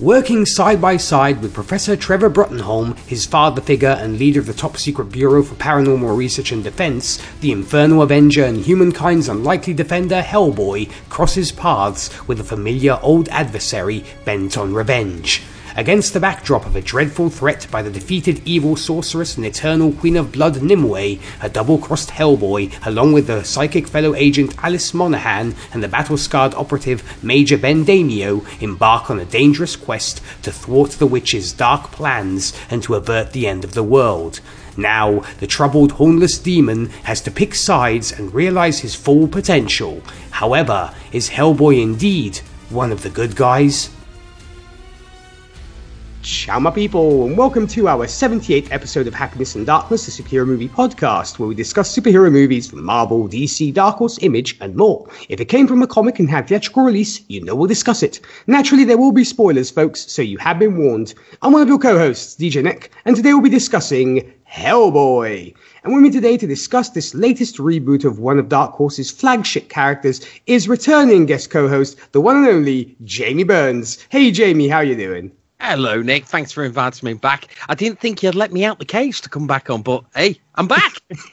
Working side by side with Professor Trevor Bruttenholm, his father figure and leader of the top secret Bureau for Paranormal Research and Defense, the Infernal Avenger and humankind's unlikely defender Hellboy crosses paths with a familiar old adversary bent on revenge. Against the backdrop of a dreadful threat by the defeated evil sorceress and eternal Queen of Blood Nimue, a double crossed Hellboy, along with the psychic fellow agent Alice Monaghan and the battle scarred operative Major Ben Daimio, embark on a dangerous quest to thwart the witch's dark plans and to avert the end of the world. Now, the troubled hornless demon has to pick sides and realize his full potential. However, is Hellboy indeed one of the good guys? Ciao, my people, and welcome to our 78th episode of Happiness and Darkness, the superhero movie podcast, where we discuss superhero movies from Marvel, DC, Dark Horse, Image, and more. If it came from a comic and had theatrical release, you know we'll discuss it. Naturally, there will be spoilers, folks, so you have been warned. I'm one of your co-hosts, DJ Nick, and today we'll be discussing Hellboy. And with me today to discuss this latest reboot of one of Dark Horse's flagship characters is returning guest co-host, the one and only Jamie Burns. Hey, Jamie, how you doing? Hello, Nick. Thanks for inviting me back. I didn't think you'd let me out the cage to come back on, but hey, I'm back.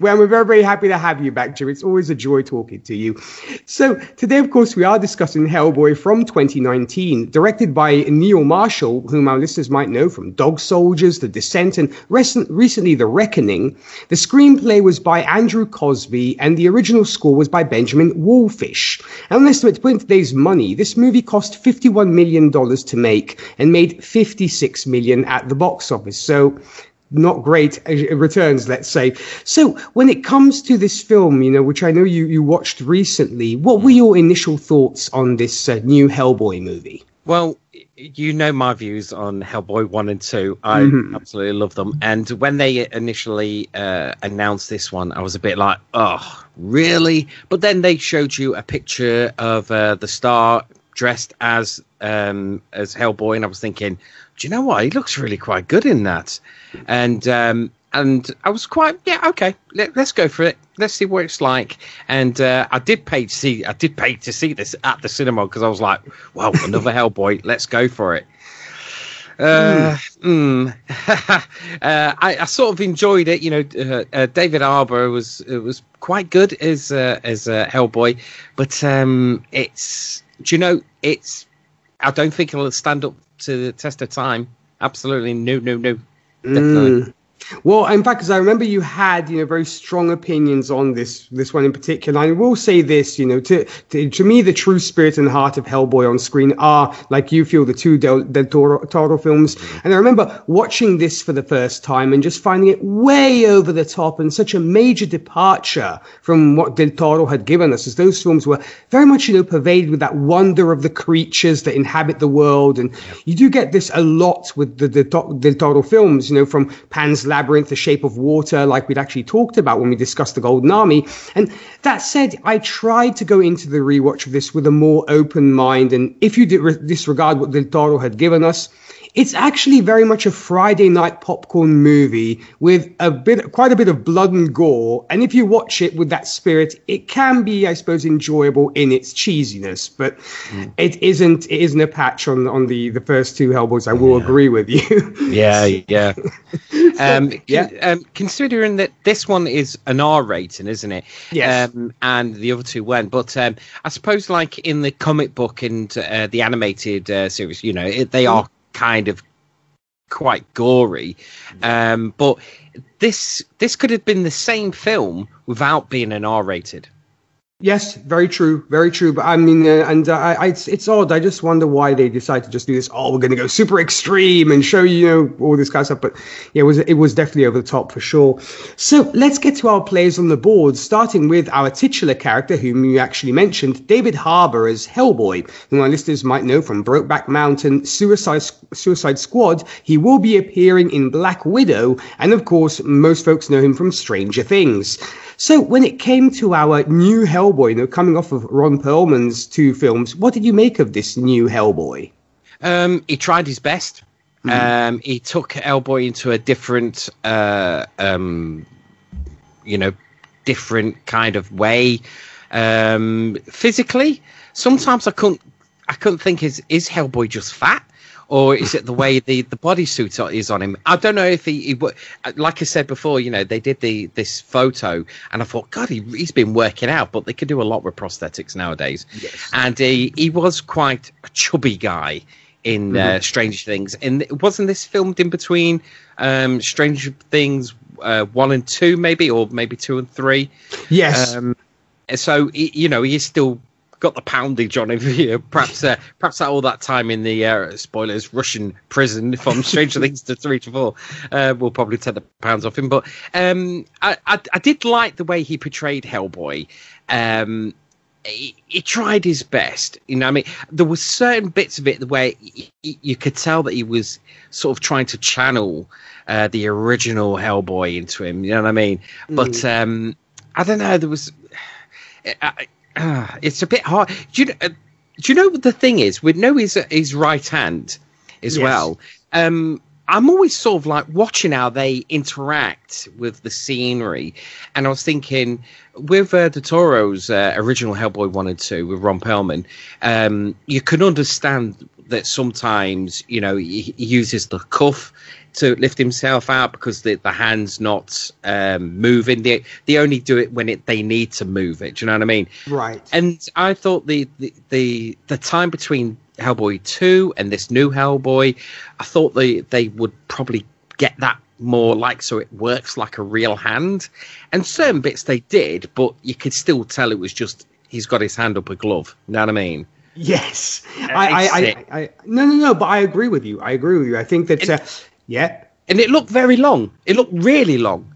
well, we're very, very happy to have you back, Jim. It's always a joy talking to you. So, today, of course, we are discussing Hellboy from 2019, directed by Neil Marshall, whom our listeners might know from Dog Soldiers, The Descent, and recent, recently The Reckoning. The screenplay was by Andrew Cosby, and the original score was by Benjamin Wallfisch. And on estimate to put in today's money, this movie cost $51 million to make and made 56 million at the box office. So not great uh, returns, let's say. So when it comes to this film, you know, which I know you, you watched recently, what were your initial thoughts on this uh, new Hellboy movie? Well, you know my views on Hellboy 1 and 2. I mm-hmm. absolutely love them. And when they initially uh, announced this one, I was a bit like, oh, really? But then they showed you a picture of uh, the star dressed as um, as Hellboy, and I was thinking, do you know what? He looks really quite good in that, and um, and I was quite yeah okay. Let, us go for it. Let's see what it's like. And uh, I did pay to see. I did pay to see this at the cinema because I was like, well, another Hellboy. Let's go for it. Uh, mm. uh, I, I, sort of enjoyed it. You know, uh, uh David Harbour was was quite good as uh, as uh, Hellboy, but um, it's do you know it's I don't think it'll stand up to the test of time. Absolutely, no, no, no, definitely. Mm. Well, in fact, because I remember you had, you know, very strong opinions on this this one in particular. I will say this, you know, to, to, to me, the true spirit and heart of Hellboy on screen are, like you feel, the two Del, Del Toro, Toro films. And I remember watching this for the first time and just finding it way over the top and such a major departure from what Del Toro had given us, as those films were very much, you know, pervaded with that wonder of the creatures that inhabit the world. And you do get this a lot with the, the Del Toro films, you know, from Pan's Labyrinth, Labyrinth, the Shape of Water, like we'd actually talked about when we discussed the Golden Army. And that said, I tried to go into the rewatch of this with a more open mind. And if you disregard what Del Toro had given us, it's actually very much a Friday night popcorn movie with a bit, quite a bit of blood and gore. And if you watch it with that spirit, it can be, I suppose, enjoyable in its cheesiness. But mm. it isn't, it isn't a patch on on the the first two Hellboys. I will yeah. agree with you. yeah, yeah. um, yeah. Um, considering that this one is an R rating, isn't it? Yes. Um, and the other two weren't. But um, I suppose, like in the comic book and uh, the animated uh, series, you know, it, they are kind of quite gory. Um, but this this could have been the same film without being an R rated. Yes, very true, very true. But I mean, uh, and uh, I, it's it's odd. I just wonder why they decide to just do this. Oh, we're going to go super extreme and show you, you know all this kind of stuff. But yeah, it was it was definitely over the top for sure. So let's get to our players on the board, starting with our titular character, whom you actually mentioned, David Harbour as Hellboy, whom our listeners might know from Brokeback Mountain, Suicide Suicide Squad. He will be appearing in Black Widow, and of course, most folks know him from Stranger Things. So when it came to our new Hellboy, you know, coming off of Ron Perlman's two films, what did you make of this new Hellboy? Um, he tried his best. Mm. Um, he took Hellboy into a different, uh, um, you know, different kind of way. Um, physically, sometimes I couldn't I couldn't think is is Hellboy just fat? Or is it the way the the bodysuit is on him? I don't know if he, he, like I said before, you know, they did the this photo, and I thought, God, he, he's been working out, but they can do a lot with prosthetics nowadays. Yes. And he he was quite a chubby guy in uh, mm-hmm. uh, Stranger Things, and wasn't this filmed in between um, Stranger Things uh, one and two, maybe, or maybe two and three? Yes. Um, so you know, he is still got the poundage on him here. Perhaps, uh, perhaps all that time in the uh, spoilers Russian prison from Stranger Things to three to four uh, will probably take the pounds off him. But um, I, I, I, did like the way he portrayed Hellboy. Um, he, he, tried his best. You know, I mean, there were certain bits of it where he, he, you could tell that he was sort of trying to channel uh, the original Hellboy into him. You know what I mean? Mm. But um, I don't know. There was. I, uh, it's a bit hard. Do you, uh, do you know what the thing is? We know his his right hand as yes. well. Um, I'm always sort of like watching how they interact with the scenery, and I was thinking with uh, Del Toro's uh, original Hellboy one and two with Ron Perlman, um, you can understand that sometimes you know he, he uses the cuff to lift himself out because the, the hand's not um, moving. They they only do it when it they need to move it. Do you know what I mean? Right. And I thought the the the, the time between Hellboy two and this new Hellboy, I thought they they would probably get that more like so it works like a real hand. And certain bits they did, but you could still tell it was just he's got his hand up a glove. You know what I mean? Yes, I, I, I, I, no, no, no. But I agree with you. I agree with you. I think that, uh, yeah, and it looked very long. It looked really long.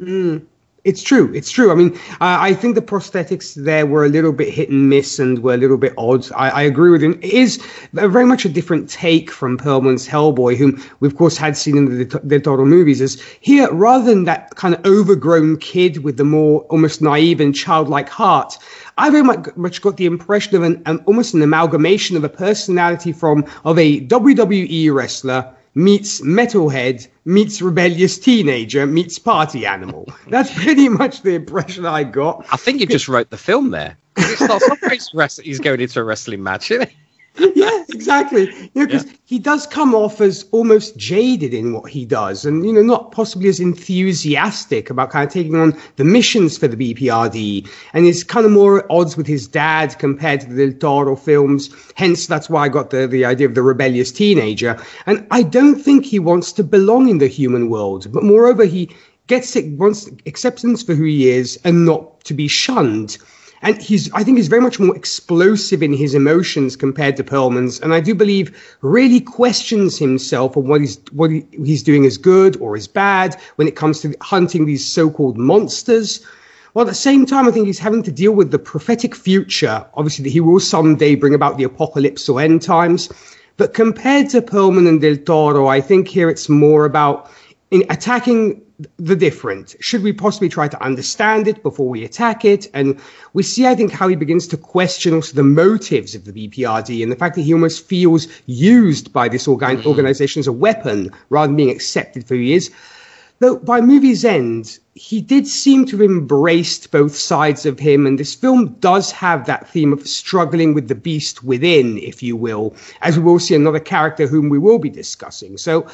Mm, it's true. It's true. I mean, I think the prosthetics there were a little bit hit and miss and were a little bit odd. I, I agree with him. It is very much a different take from Perlman's Hellboy, whom we of course had seen in the Del Toro movies. As here, rather than that kind of overgrown kid with the more almost naive and childlike heart, I very much got the impression of an, an almost an amalgamation of a personality from of a WWE wrestler meets metalhead meets rebellious teenager meets party animal. That's pretty much the impression I got. I think you just wrote the film there. It starts off he's going into a wrestling match, isn't it? yeah, exactly. You know, because yeah. he does come off as almost jaded in what he does, and you know, not possibly as enthusiastic about kind of taking on the missions for the BPRD, and is kind of more at odds with his dad compared to the Del Toro films. Hence, that's why I got the the idea of the rebellious teenager. And I don't think he wants to belong in the human world, but moreover, he gets it wants acceptance for who he is and not to be shunned and he's I think he's very much more explosive in his emotions compared to Perlman's, and I do believe really questions himself on what he's what he, he's doing is good or is bad when it comes to hunting these so-called monsters. While at the same time, I think he's having to deal with the prophetic future, obviously that he will someday bring about the apocalypse or end times. But compared to Perlman and Del Toro, I think here it's more about attacking the different? Should we possibly try to understand it before we attack it? And we see, I think, how he begins to question also the motives of the BPRD and the fact that he almost feels used by this organ- mm-hmm. organization as a weapon rather than being accepted for who he is. Though by movie's end, he did seem to have embraced both sides of him, and this film does have that theme of struggling with the beast within, if you will, as we will see another character whom we will be discussing. So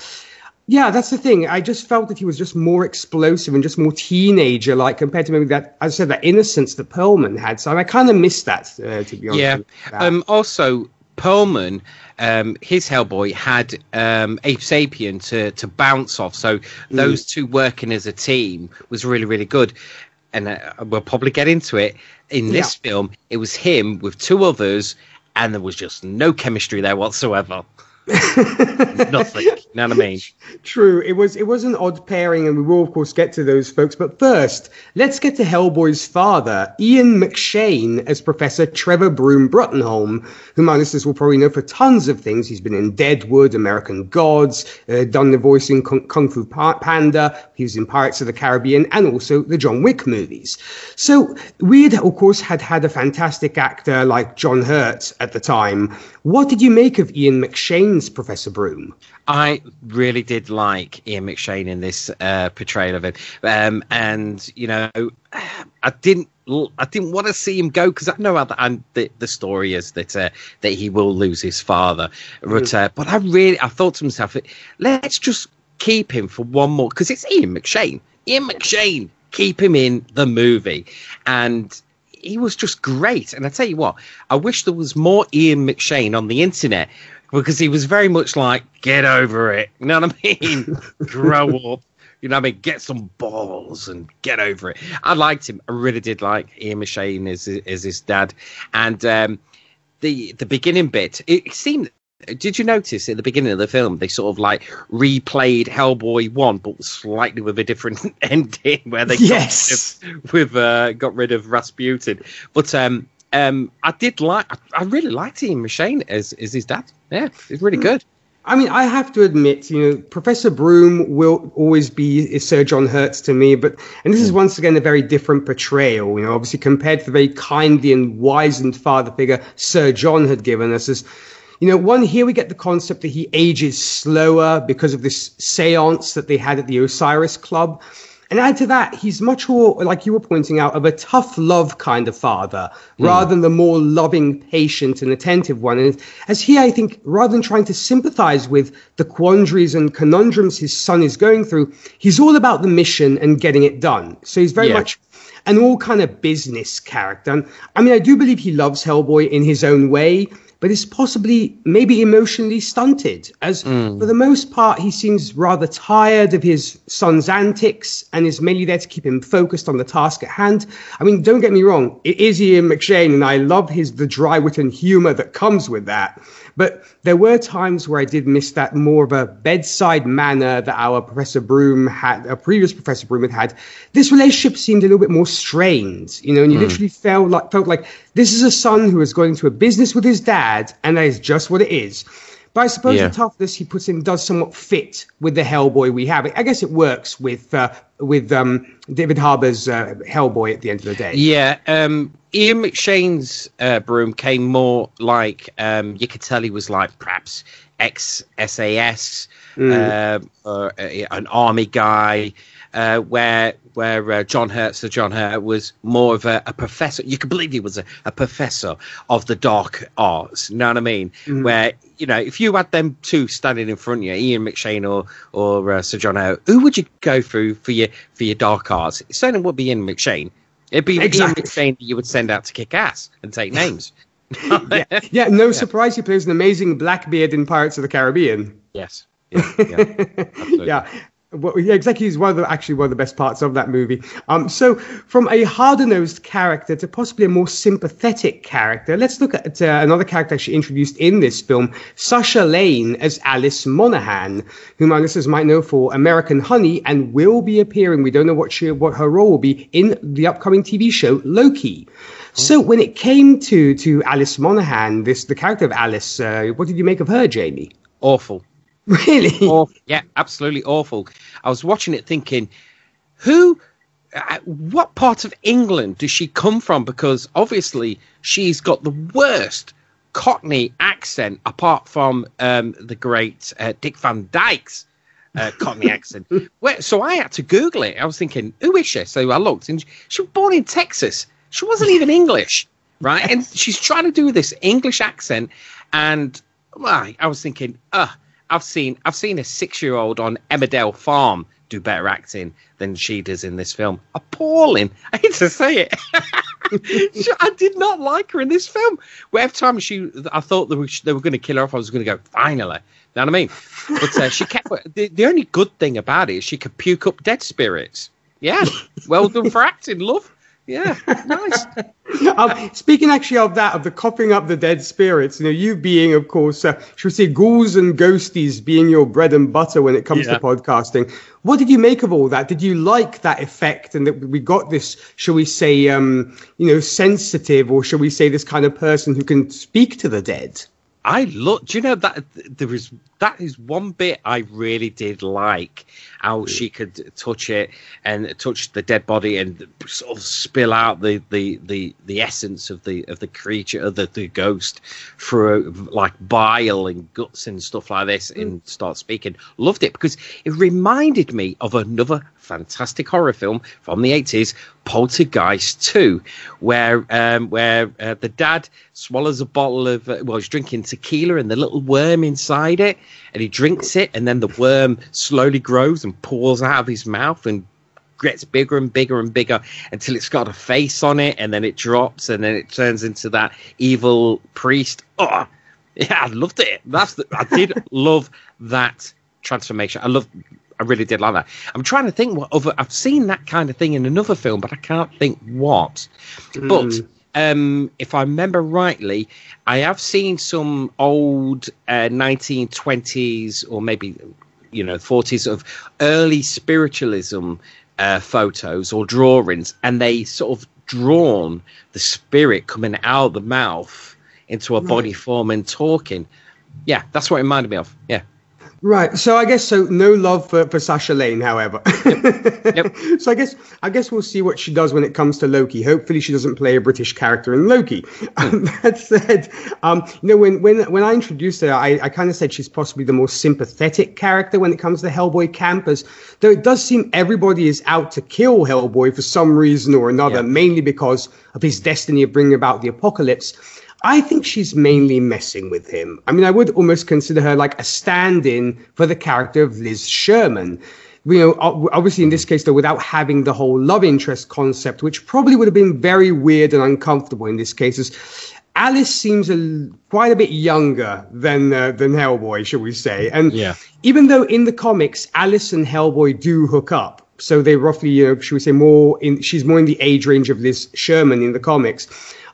yeah, that's the thing. I just felt that he was just more explosive and just more teenager like compared to maybe that, as I said, that innocence that Perlman had. So I kind of missed that, uh, to be honest. Yeah. Um, also, Perlman, um, his Hellboy had um, Abe Sapien to, to bounce off. So mm. those mm. two working as a team was really, really good. And uh, we'll probably get into it. In this yeah. film, it was him with two others, and there was just no chemistry there whatsoever. Nothing. You know what I mean? True. It was it was an odd pairing, and we will of course get to those folks. But first, let's get to Hellboy's father, Ian McShane, as Professor Trevor Broom Bruttenholm, whom our listeners will probably know for tons of things. He's been in Deadwood, American Gods, uh, done the voice in Kung, Kung Fu Panda. He was in Pirates of the Caribbean, and also the John Wick movies. So we had, of course, had had a fantastic actor like John Hurt at the time. What did you make of Ian McShane? Professor Broom? I really did like Ian McShane in this uh, portrayal of him, um, and you know, I didn't. I didn't want to see him go because I know how the, and the, the story is that uh, that he will lose his father. But uh, but I really I thought to myself, let's just keep him for one more because it's Ian McShane. Ian McShane, keep him in the movie, and he was just great. And I tell you what, I wish there was more Ian McShane on the internet because he was very much like, get over it. You know what I mean? Grow up. You know what I mean? Get some balls and get over it. I liked him. I really did like Ian McShane as, as his dad. And um, the the beginning bit, it seemed did you notice at the beginning of the film they sort of like replayed Hellboy one, but slightly with a different ending where they yes. got rid of, with uh, got rid of Rasputin. But um, um, I did like, I really liked Ian McShane as as his dad. Yeah, it's really good. I mean, I have to admit, you know, Professor Broom will always be Sir John Hurts to me, but and this is hmm. once again a very different portrayal. You know, obviously compared to the very kindly and wizened father figure Sir John had given us as you know, one, here we get the concept that he ages slower because of this seance that they had at the Osiris Club. And add to that, he's much more, like you were pointing out, of a tough love kind of father, mm. rather than the more loving, patient, and attentive one. And as he, I think, rather than trying to sympathize with the quandaries and conundrums his son is going through, he's all about the mission and getting it done. So he's very yeah. much an all kind of business character. And I mean, I do believe he loves Hellboy in his own way but is possibly maybe emotionally stunted, as mm. for the most part he seems rather tired of his son's antics and is mainly there to keep him focused on the task at hand. I mean, don't get me wrong, it is Ian McShane, and I love his the dry wit and humour that comes with that. But there were times where I did miss that more of a bedside manner that our Professor Broom had, a previous Professor Broom had had. This relationship seemed a little bit more strained, you know, and you mm. literally felt like felt like this is a son who is going to a business with his dad, and that is just what it is. But I suppose yeah. the toughness he puts in does somewhat fit with the Hellboy we have. I guess it works with uh, with um, David Harbour's uh, Hellboy at the end of the day. Yeah, um, Ian McShane's uh, broom came more like um, you could tell he was like perhaps ex SAS, mm. uh, or uh, an army guy, uh, where where uh, John Hurt, Sir John Hurt, was more of a, a, professor. You could believe he was a, a, professor of the dark arts. You know what I mean? Mm-hmm. Where you know, if you had them two standing in front of you, Ian McShane or or uh, Sir John Hurt, who would you go through for your for your dark arts? It certainly would be Ian McShane. It'd be exactly. Ian McShane that you would send out to kick ass and take names. yeah. yeah, no yeah. surprise he plays an amazing Blackbeard in Pirates of the Caribbean. Yes. Yeah, yeah, yeah well, yeah, exactly. is one of the, actually one of the best parts of that movie. Um, so from a harder-nosed character to possibly a more sympathetic character, let's look at uh, another character actually introduced in this film, Sasha Lane as Alice Monaghan, whom our listeners might know for American Honey and will be appearing. We don't know what she, what her role will be in the upcoming TV show Loki. So when it came to to Alice Monaghan, this the character of Alice, uh, what did you make of her, Jamie? Awful. Really? Awful. Yeah, absolutely awful. I was watching it thinking, who, uh, what part of England does she come from? Because obviously she's got the worst Cockney accent apart from um, the great uh, Dick Van Dyke's uh, Cockney accent. Where, so I had to Google it. I was thinking, who is she? So I looked, and she was born in Texas. She wasn't even English, right? And she's trying to do this English accent, and well, I was thinking, uh, I've seen I've seen a six year old on Emmerdale Farm do better acting than she does in this film. Appalling. I hate to say it. I did not like her in this film. Every time she, I thought they were, they were going to kill her off, I was going to go, finally. You know what I mean? But uh, she kept, the, the only good thing about it is she could puke up dead spirits. Yeah. Well done for acting, love. Yeah, nice. um, speaking actually of that, of the coughing up the dead spirits, you know, you being, of course, uh, should we say, ghouls and ghosties being your bread and butter when it comes yeah. to podcasting. What did you make of all that? Did you like that effect and that we got this, shall we say, um, you know, sensitive, or shall we say, this kind of person who can speak to the dead? I look. Do you know that there was that is one bit I really did like how she could touch it and touch the dead body and sort of spill out the the the, the essence of the of the creature of the, the ghost through like bile and guts and stuff like this mm. and start speaking. Loved it because it reminded me of another fantastic horror film from the 80s, Poltergeist 2, where um, where uh, the dad swallows a bottle of, uh, well, he's drinking tequila and the little worm inside it, and he drinks it, and then the worm slowly grows and pulls out of his mouth and gets bigger and bigger and bigger until it's got a face on it, and then it drops, and then it turns into that evil priest. Oh, yeah, I loved it. That's the, I did love that transformation. I love I really did like that. I'm trying to think what other. I've seen that kind of thing in another film, but I can't think what. Mm. But um, if I remember rightly, I have seen some old uh, 1920s or maybe you know 40s of early spiritualism uh, photos or drawings, and they sort of drawn the spirit coming out of the mouth into a body form and talking. Yeah, that's what it reminded me of. Yeah. Right. So I guess so. No love for, for Sasha Lane, however. Yep. yep. so I guess I guess we'll see what she does when it comes to Loki. Hopefully, she doesn't play a British character in Loki. Um, that said, um, you know, when when when I introduced her, I, I kind of said she's possibly the most sympathetic character when it comes to Hellboy campers. Though it does seem everybody is out to kill Hellboy for some reason or another, mainly because of his destiny of bringing about the apocalypse. I think she's mainly messing with him. I mean, I would almost consider her like a stand in for the character of Liz Sherman. You know, obviously in this case, though, without having the whole love interest concept, which probably would have been very weird and uncomfortable in this case, is Alice seems a, quite a bit younger than uh, than Hellboy, shall we say? And yeah. even though in the comics Alice and Hellboy do hook up, so they roughly, you know, should we say, more in she's more in the age range of Liz Sherman in the comics.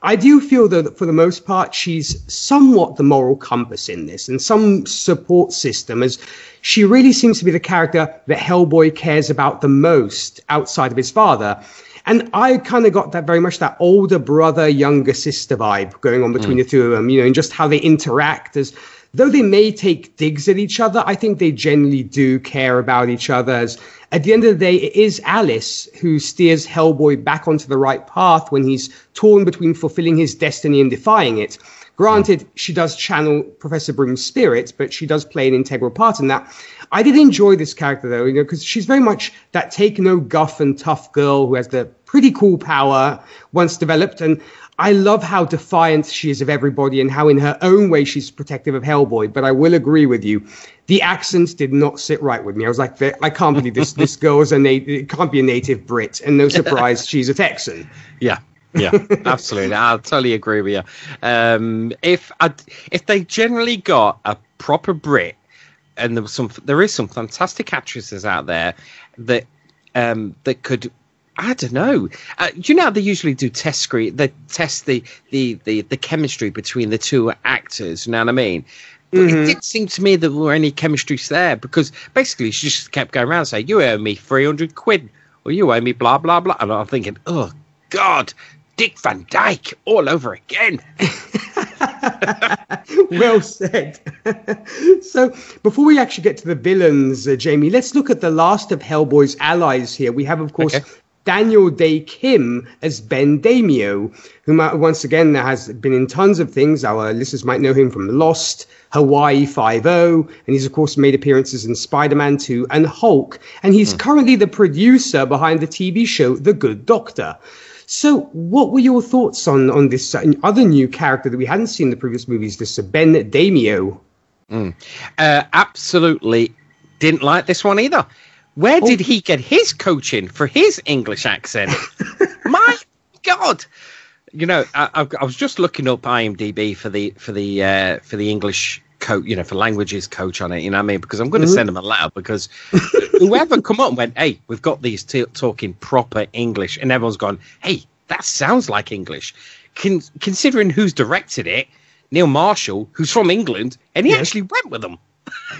I do feel though that for the most part she's somewhat the moral compass in this and some support system as she really seems to be the character that Hellboy cares about the most outside of his father. And I kind of got that very much that older brother, younger sister vibe going on between mm. the two of them, you know, and just how they interact as though they may take digs at each other, I think they generally do care about each other as at the end of the day, it is Alice who steers Hellboy back onto the right path when he's torn between fulfilling his destiny and defying it. Granted, she does channel Professor Broom's spirit, but she does play an integral part in that. I did enjoy this character though, you know, because she's very much that take no guff and tough girl who has the pretty cool power once developed. And I love how defiant she is of everybody and how in her own way she's protective of Hellboy. But I will agree with you the accents did not sit right with me. I was like, I can't believe this. This girl is a native. It can't be a native Brit, and no surprise, she's a Texan. Yeah, yeah, absolutely. I totally agree with you. Um, if I, if they generally got a proper Brit, and there was some, there is some fantastic actresses out there that um, that could I don't know. Uh, do you know how they usually do test screen? They test the, the, the, the chemistry between the two actors. You know what I mean? But mm-hmm. it didn't seem to me that there were any chemistry there because basically she just kept going around saying, You owe me 300 quid or you owe me blah, blah, blah. And I'm thinking, Oh, God, Dick Van Dyke all over again. well said. so, before we actually get to the villains, uh, Jamie, let's look at the last of Hellboy's allies here. We have, of course, okay. Daniel Dae Kim as Ben Daimio, who once again has been in tons of things. Our listeners might know him from Lost, Hawaii Five-O, and he's of course made appearances in Spider-Man 2 and Hulk. And he's mm. currently the producer behind the TV show The Good Doctor. So, what were your thoughts on on this uh, other new character that we hadn't seen in the previous movies? This uh, Ben Daimio. Mm. Uh, absolutely didn't like this one either. Where oh. did he get his coaching for his English accent? My God! You know, I, I, was just looking up IMDb for the for the uh, for the English coach, you know, for languages coach on it. You know what I mean? Because I'm going to mm-hmm. send him a letter because whoever come up and went, "Hey, we've got these t- talking proper English," and everyone's gone, "Hey, that sounds like English." Con- considering who's directed it, Neil Marshall, who's from England, and he yes. actually went with them.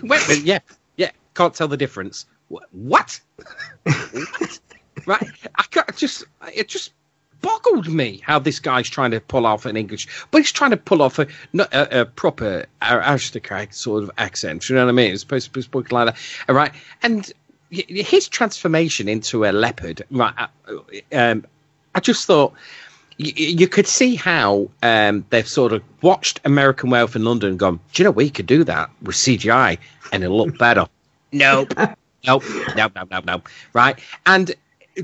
went with, yeah, yeah, can't tell the difference. What? what? right? I can't, just it just boggled me how this guy's trying to pull off an English, but he's trying to pull off a, a, a proper aristocrat sort of accent. You know what I mean? It's supposed to be spoken like that, all right? And his transformation into a leopard, right? Uh, um, I just thought you, you could see how um, they've sort of watched American Werewolf in London and gone, do you know we could do that with CGI and it'll look better? nope. Nope. Nope. Nope. Nope. Nope. Right. And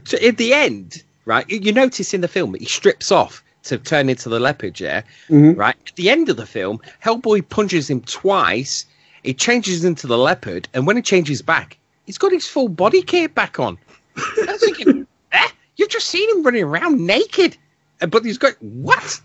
to, at the end, right, you notice in the film he strips off to turn into the leopard, yeah? Mm-hmm. Right? At the end of the film, Hellboy punches him twice. He changes into the leopard, and when he changes back, he's got his full body kit back on. I was thinking, eh? You've just seen him running around naked. But he's got what?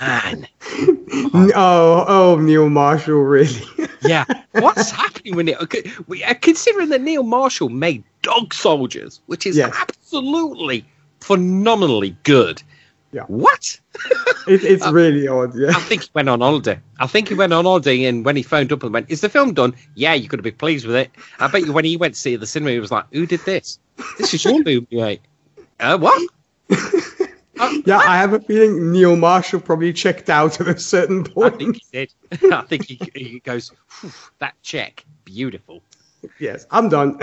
Man. Oh, oh, Neil Marshall, really? yeah. What's happening with it? Uh, considering that Neil Marshall made Dog Soldiers, which is yes. absolutely phenomenally good. Yeah. What? it, it's uh, really odd. Yeah. I think he went on holiday. I think he went on holiday, and when he phoned up and went, "Is the film done?" Yeah, you could have been pleased with it. I bet you when he went to see the cinema, he was like, "Who did this? This is your movie, mate." Uh, what? Uh, yeah, I have a feeling Neil Marshall probably checked out at a certain point. I think he did. I think he, he goes, that check, beautiful yes, I'm done.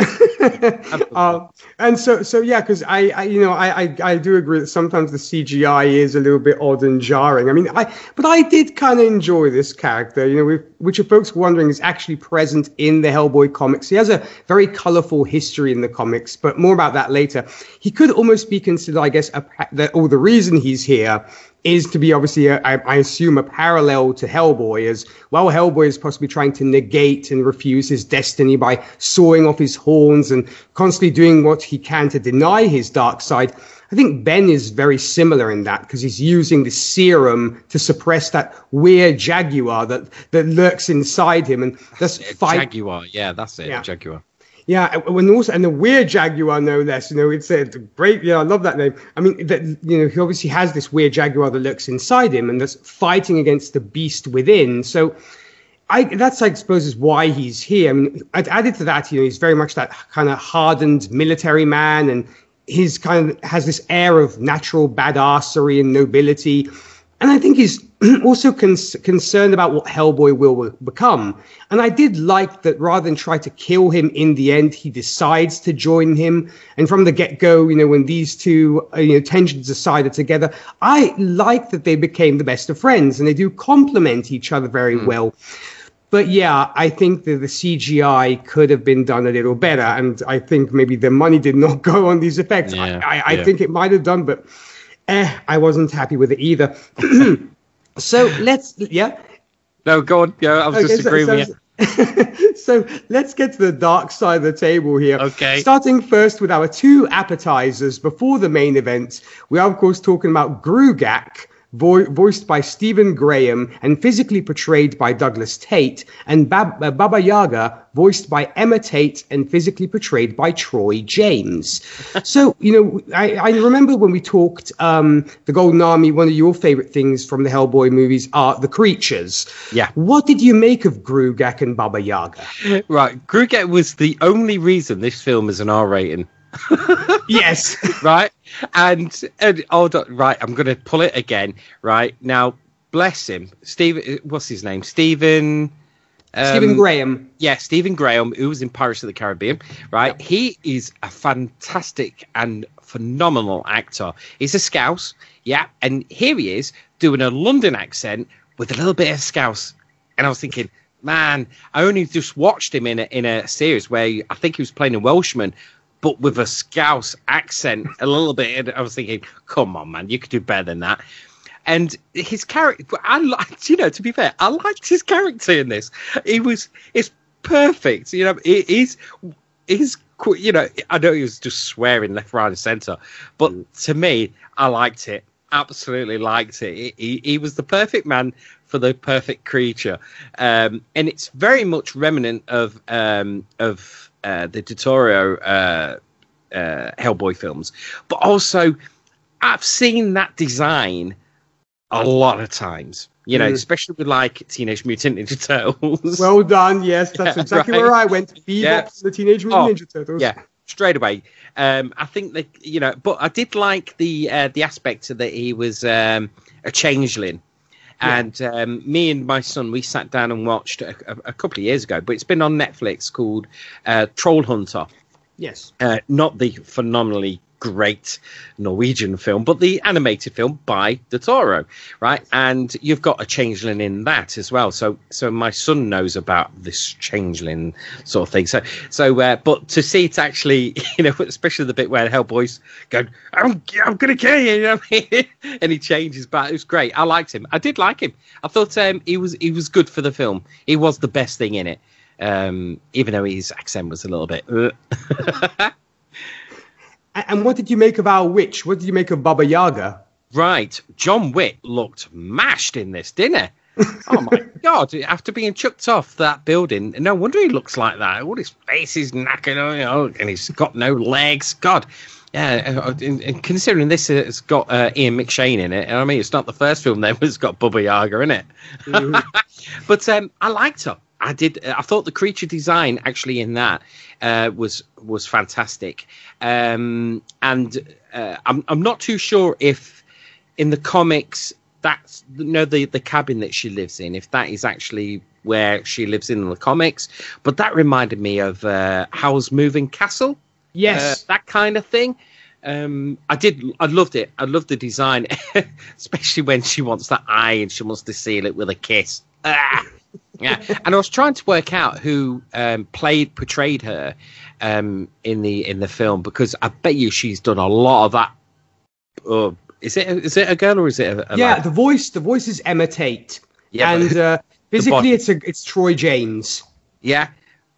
um, and so, so yeah, because I, I, you know, I, I, I, do agree that sometimes the CGI is a little bit odd and jarring. I mean, I, but I did kind of enjoy this character. You know, which, if folks wondering, is actually present in the Hellboy comics. He has a very colorful history in the comics, but more about that later. He could almost be considered, I guess, a, the, or the reason he's here is to be obviously, a, I, I assume, a parallel to Hellboy, as well. Hellboy is possibly trying to negate and refuse his destiny by sawing off his horns and constantly doing what he can to deny his dark side. I think Ben is very similar in that because he's using the serum to suppress that weird jaguar that, that lurks inside him and that's fight. Jaguar, yeah, that's it, yeah. Jaguar. Yeah, when also and the weird jaguar, no less. You know, it's a great. Yeah, I love that name. I mean, that you know, he obviously has this weird jaguar that lurks inside him and that's fighting against the beast within. So, I that's I suppose is why he's here. I mean, added to that, you know, he's very much that kind of hardened military man, and he's kind of has this air of natural badassery and nobility and I think he's also con- concerned about what Hellboy will become. And I did like that rather than try to kill him in the end, he decides to join him. And from the get go, you know, when these two uh, you know, tensions are sided together, I like that they became the best of friends and they do complement each other very mm. well. But yeah, I think that the CGI could have been done a little better. And I think maybe the money did not go on these effects. Yeah, I, I, I think it might have done, but eh, I wasn't happy with it either. so let's, yeah. No, go on. Yeah, I was okay, just agreeing so, with you. so let's get to the dark side of the table here. Okay. Starting first with our two appetizers before the main event. We are, of course, talking about Gruagach, vo- voiced by Stephen Graham and physically portrayed by Douglas Tait, and Bab- uh, Baba Yaga, voiced by Emma Tate and physically portrayed by Troy James. so, you know, I, I remember when we talked um, the Golden Army, one of your favorite things from the Hellboy movies are the creatures. Yeah. What did you make of Gruagach and Baba Yaga? Right. Gruagach was the only reason this film is an R rating. yes. right. And, and hold on. Right. I'm going to pull it again. Right. Now, bless him. Steve, what's his name? Stephen. Um, Stephen Graham. Yeah, Stephen Graham, who was in Pirates of the Caribbean, right? He is a fantastic and phenomenal actor. He's a scouse, yeah, and here he is doing a London accent with a little bit of scouse. And I was thinking, man, I only just watched him in a, in a series where I think he was playing a Welshman but with a Scouse accent a little bit. And I was thinking, come on, man, you could do better than that. And his character, I liked, you know, to be fair, I liked his character in this. He was, it's perfect. You know, it is, he's, you know, I know he was just swearing left, right, and center, but to me, I liked it. Absolutely liked it. He, he was the perfect man for the perfect creature, um, and it's very much remnant of um, of uh, the Del Toro uh, uh, Hellboy films, but also I've seen that design a lot of times. You know, mm. especially with like Teenage Mutant Ninja Turtles. Well done. Yes, that's yeah, exactly right. where I went. Bebop, yeah. the Teenage Mutant oh, Ninja Turtles. Yeah, straight away. Um, I think that you know, but I did like the uh, the aspect that he was um, a changeling. And um, me and my son, we sat down and watched a, a, a, couple of years ago, but it's been on Netflix called uh, Troll Hunter. Yes. Uh, not the phenomenally great Norwegian film, but the animated film by Del Toro, right? And you've got a changeling in that as well. So, so my son knows about this changeling sort of thing. So, so, uh, but to see it actually, you know, especially the bit where Hellboy's going, "I'm, I'm gonna kill you," you know, and he changes back. It was great. I liked him. I did like him. I thought um, he was he was good for the film. He was the best thing in it. Um, even though his accent was a little bit. Uh. And what did you make of our witch? What did you make of Baba Yaga? Right. John Wick looked mashed in this, didn't he? oh my god! After being chucked off that building, no wonder he looks like that. All his face is knackered, you know, and he's got no legs. God, yeah. Uh, and considering this has got uh, Ian McShane in it, I mean, it's not the first film that has got Baba Yaga in it. Mm-hmm. but um, I liked her. I did. I thought the creature design actually in that uh, was was fantastic, um, and uh, I'm I'm not too sure if in the comics that's you know the the cabin that she lives in if that is actually where she lives in the comics, but that reminded me of uh, Howl's Moving Castle. Yes, uh, that kind of thing. Um, I did. I loved it. I loved the design, especially when she wants that eye and she wants to seal it with a kiss. Ah! Yeah, and I was trying to work out who um, played portrayed her um, in the in the film because I bet you she's done a lot of that. Uh, is it is it a girl or is it a, a yeah? The voice the voice is Emma Tate, yeah, and uh, physically it's a it's Troy James. Yeah,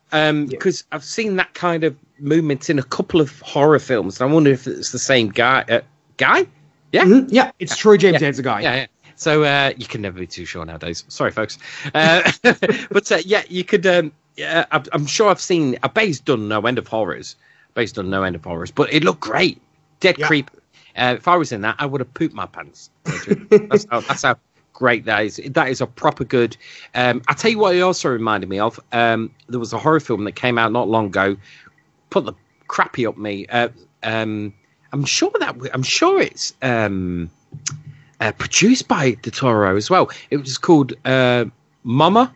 because um, yeah. I've seen that kind of movement in a couple of horror films, and I wonder if it's the same guy. Uh, guy? Yeah, mm-hmm. yeah, it's Troy James. Yeah. It's a guy. Yeah, yeah. So uh, you can never be too sure nowadays. Sorry, folks. Uh, but uh, yeah, you could. Um, yeah, I'm sure I've seen. I bet he's done no end of horrors. Based on no end of horrors, but it looked great. Dead yeah. creep. Uh, if I was in that, I would have pooped my pants. that's, how, that's how great that is. That is a proper good. Um, I tell you what, it also reminded me of. Um, there was a horror film that came out not long ago. Put the crappy up me. Uh, um, I'm sure that I'm sure it's um, uh, produced by Del Toro as well. It was called uh, Mama.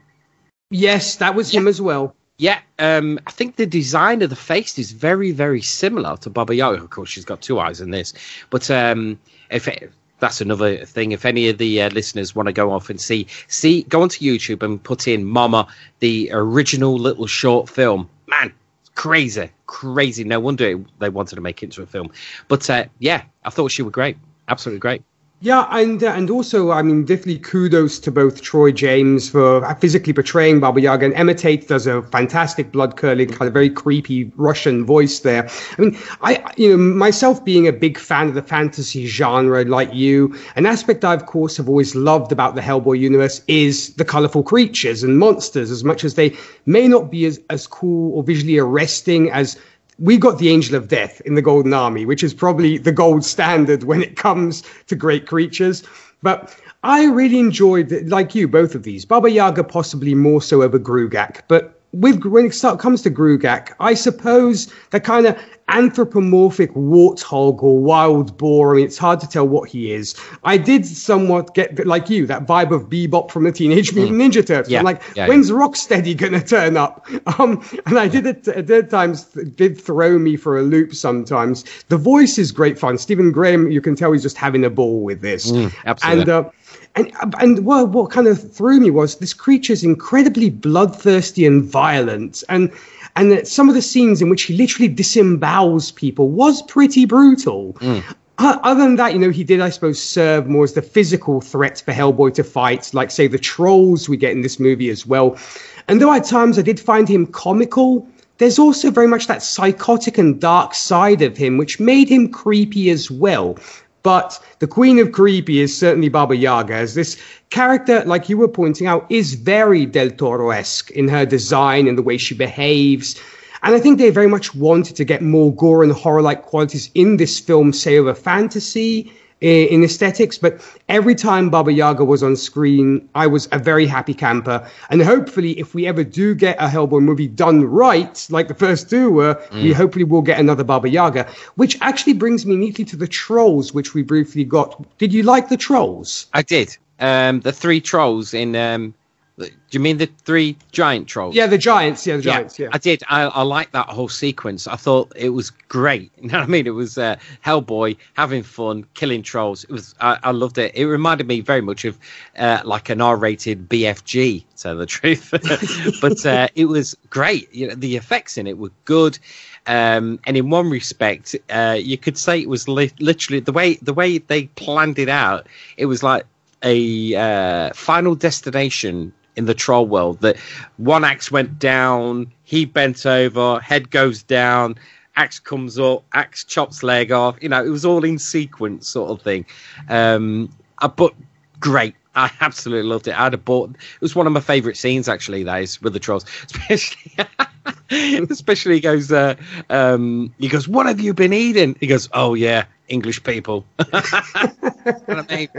Yes, that was yeah. him as well. Yeah, um, I think the design of the face is very, very similar to Baba Yaga. Of course, she's got two eyes in this, but um, if it, that's another thing, if any of the uh, listeners want to go off and see, see, go onto YouTube and put in Mama, the original little short film. Man, crazy, crazy. No wonder they wanted to make it into a film. But uh, yeah, I thought she was great, absolutely great. Yeah, and uh, and also, I mean, definitely kudos to both Troy James for physically portraying Baba Yaga, and Emma Tate does a fantastic blood curdling, kind of very creepy Russian voice there. I mean, I you know myself being a big fan of the fantasy genre, like you, an aspect I of course have always loved about the Hellboy universe is the colorful creatures and monsters, as much as they may not be as as cool or visually arresting as we got the Angel of Death in the Golden Army, which is probably the gold standard when it comes to great creatures. But I really enjoyed, like you, both of these. Baba Yaga possibly more so over Gruagach, but with when it start, comes to Gruagach, I suppose that kind of anthropomorphic warthog or wild boar. I mean, it's hard to tell what he is. I did somewhat get like you that vibe of Bebop from the Teenage hmm. Mutant mm. Ninja Turtles. Yeah, I'm like, yeah, when's yeah. Rocksteady gonna turn up? Um, and I did it at times did throw me for a loop sometimes. The voice is great fun. Stephen Graham, you can tell he's just having a ball with this. Mm, absolutely. And uh, and and what what kind of threw me was this creature's incredibly bloodthirsty and violent, and and some of the scenes in which he literally disembowels people was pretty brutal. Mm. Uh, other than that, you know, he did, I suppose, serve more as the physical threat for Hellboy to fight, like say the trolls we get in this movie as well. And though at times I did find him comical, there's also very much that psychotic and dark side of him, which made him creepy as well. But the Queen of Creepy is certainly Baba Yaga, as this character, like you were pointing out, is very Del Toro esque in her design and the way she behaves. And I think they very much wanted to get more gore and horror like qualities in this film, say over fantasy. In aesthetics, but every time Baba Yaga was on screen, I was a very happy camper. And hopefully, if we ever do get a Hellboy movie done right, like the first two were, mm. we hopefully will get another Baba Yaga, which actually brings me neatly to the trolls, which we briefly got. Did you like the trolls? I did. Um, the three trolls in um, do you mean the three giant trolls? Yeah, the giants. Yeah, the giants. Yeah, yeah. I did. I, I like that whole sequence. I thought it was great. You know what I mean? It was uh, Hellboy having fun, killing trolls. It was. I, I loved it. It reminded me very much of uh, like an R-rated BFG. To tell the truth, but uh, it was great. You know, the effects in it were good. Um, and in one respect, uh, you could say it was li- literally the way the way they planned it out. It was like a uh, Final Destination in the troll world that one axe went down, he bent over, head goes down, axe comes up, axe chops leg off. You know, it was all in sequence sort of thing. Um, but great. I absolutely loved it. I'd have bought. It was one of my favourite scenes, actually. That is with the trolls, especially. especially he goes. Uh, um, he goes. What have you been eating? He goes. Oh yeah, English people. you know I mean,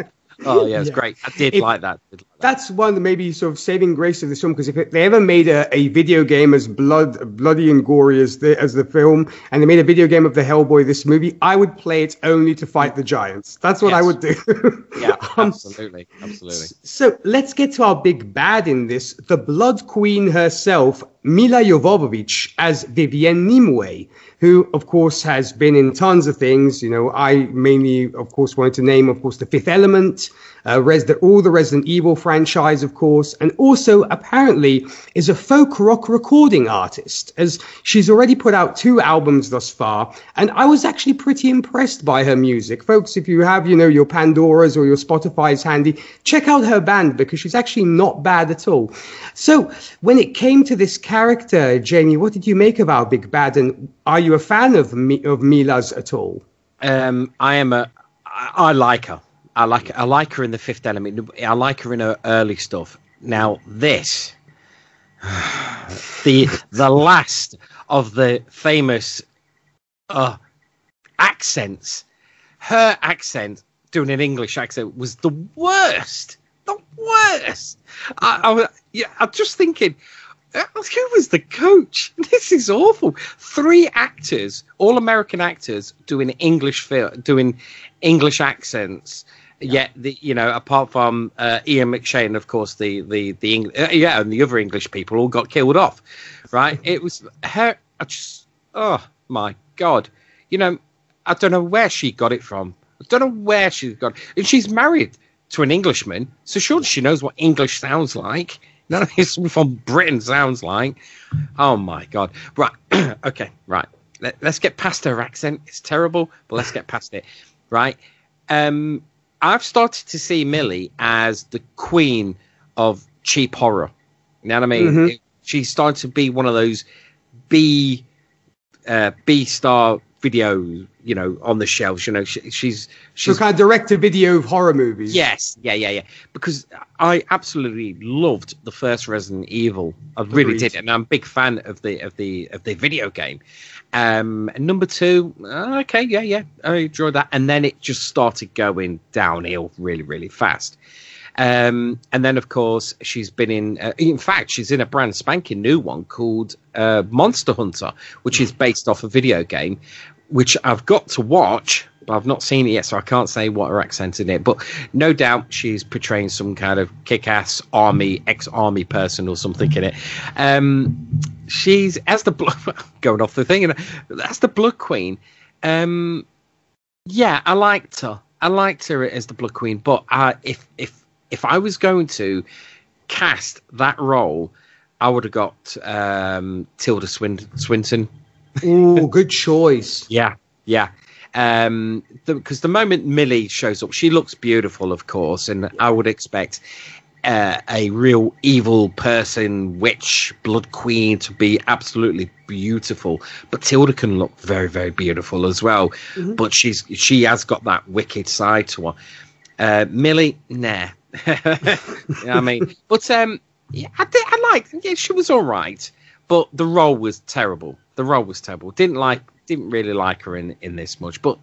Oh yeah, it's yeah. great. I did, like, that. did like that. That's one that maybe sort of saving grace of this film because if it, they ever made a, a video game as blood, bloody and gory as the as the film, and they made a video game of the Hellboy this movie, I would play it only to fight the giants. That's what yes. I would do. yeah, um, absolutely, absolutely. So let's get to our big bad in this: the Blood Queen herself, Milla Jovovich as Vivienne Nimue who, of course, has been in tons of things. You know, I mainly, of course, wanted to name, of course, The Fifth Element, uh, Res- all the Resident Evil franchise, of course, and also apparently is a folk rock recording artist, as she's already put out two albums thus far. And I was actually pretty impressed by her music. Folks, if you have, you know, your Pandoras or your Spotify's handy, check out her band because she's actually not bad at all. So when it came to this character, Jamie, what did you make of our big bad? And are you a fan of, of Milla's at all? Um, I am a. I like her. I like I like her in the Fifth Element. I like her in her early stuff. Now this, the the last of the famous uh, accents. Her accent, doing an English accent, was the worst. The worst. I, I, yeah, I'm just thinking, uh, who was the coach? This is awful. Three actors, all American actors, doing English doing English accents Yet, the, you know, apart from uh, Ian McShane, of course, the the the Eng- uh, yeah, and the other English people all got killed off, right? it was her. I just, oh my god, you know, I don't know where she got it from. I don't know where she got it. And she's married to an Englishman, so surely she knows what English sounds like. None of this from Britain sounds like. Oh my god! Right, okay, right. Let, us get past her accent. It's terrible, but let's get past it. Right. Um, I've started to see Millie as the queen of cheap horror. You know what I mean? Mm-hmm. she's starting to be one of those B uh, B star video, you know, on the shelves. You know, she, she's she's so kind of direct to video horror movies. Yes, yeah, yeah, yeah. Because I absolutely loved the first Resident Evil. I really Agreed. did, and I'm a big fan of the of the of the video game. Um, number two, uh, okay, yeah, yeah, I enjoyed that. And then it just started going downhill really, really fast. Um, and then, of course, she's been in. Uh, in fact, she's in a brand spanking new one called uh, Monster Hunter, which is based off a video game, which I've got to watch but I've not seen it yet, so I can't say what her accent is in it. But no doubt she's portraying some kind of kick-ass army, ex-army person or something in it. Um, she's as the blood going off the thing, and as the Blood Queen. Um, yeah, I liked her. I liked her as the Blood Queen, but uh, if if if I was going to cast that role, I would have got um, Tilda Swin- Swinton. Oh, good choice. yeah, yeah um because the, the, moment millie shows up she looks beautiful of course and i would expect uh, a real evil person witch blood queen to be absolutely beautiful. But tilda can look very very beautiful as well. Mm-hmm. but she's she has got that wicked side to her. Uh, millie nah. I mean but um yeah, I, did, I liked yeah she was all right. But the role was terrible. The role was terrible. Didn't like didn't really like her in in this much, but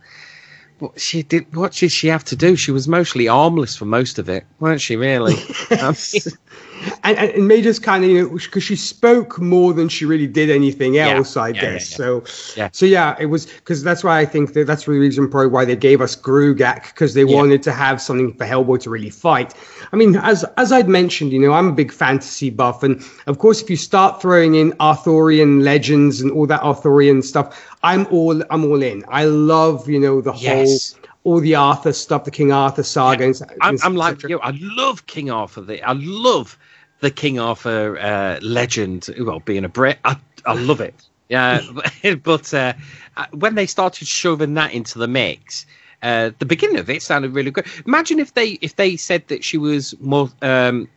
what she did. What did she have to do? She was mostly armless for most of it, weren't she? Really? and, and it made us kind of you know because she spoke more than she really did anything else, I yeah, guess. yeah, So Yeah. so yeah, it was because that's why I think that that's the reason probably why they gave us Gruagach because they wanted to have something for Hellboy to really fight. I mean, as as I'd mentioned, you know, I'm a big fantasy buff, and of course, if you start throwing in Arthurian legends and all that Arthurian stuff, I'm all I'm all in. I love you know the Yes. whole all the Arthur stuff, the King Arthur saga. and- I'm, and I'm like you. I love King Arthur. The, I love the King Arthur uh, legend. Well, being a Brit, I, I love it. Yeah, but, but uh, uh, when they started shoving that into the mix, uh, the beginning of it sounded really good. Imagine if they if they said that she was more. Um,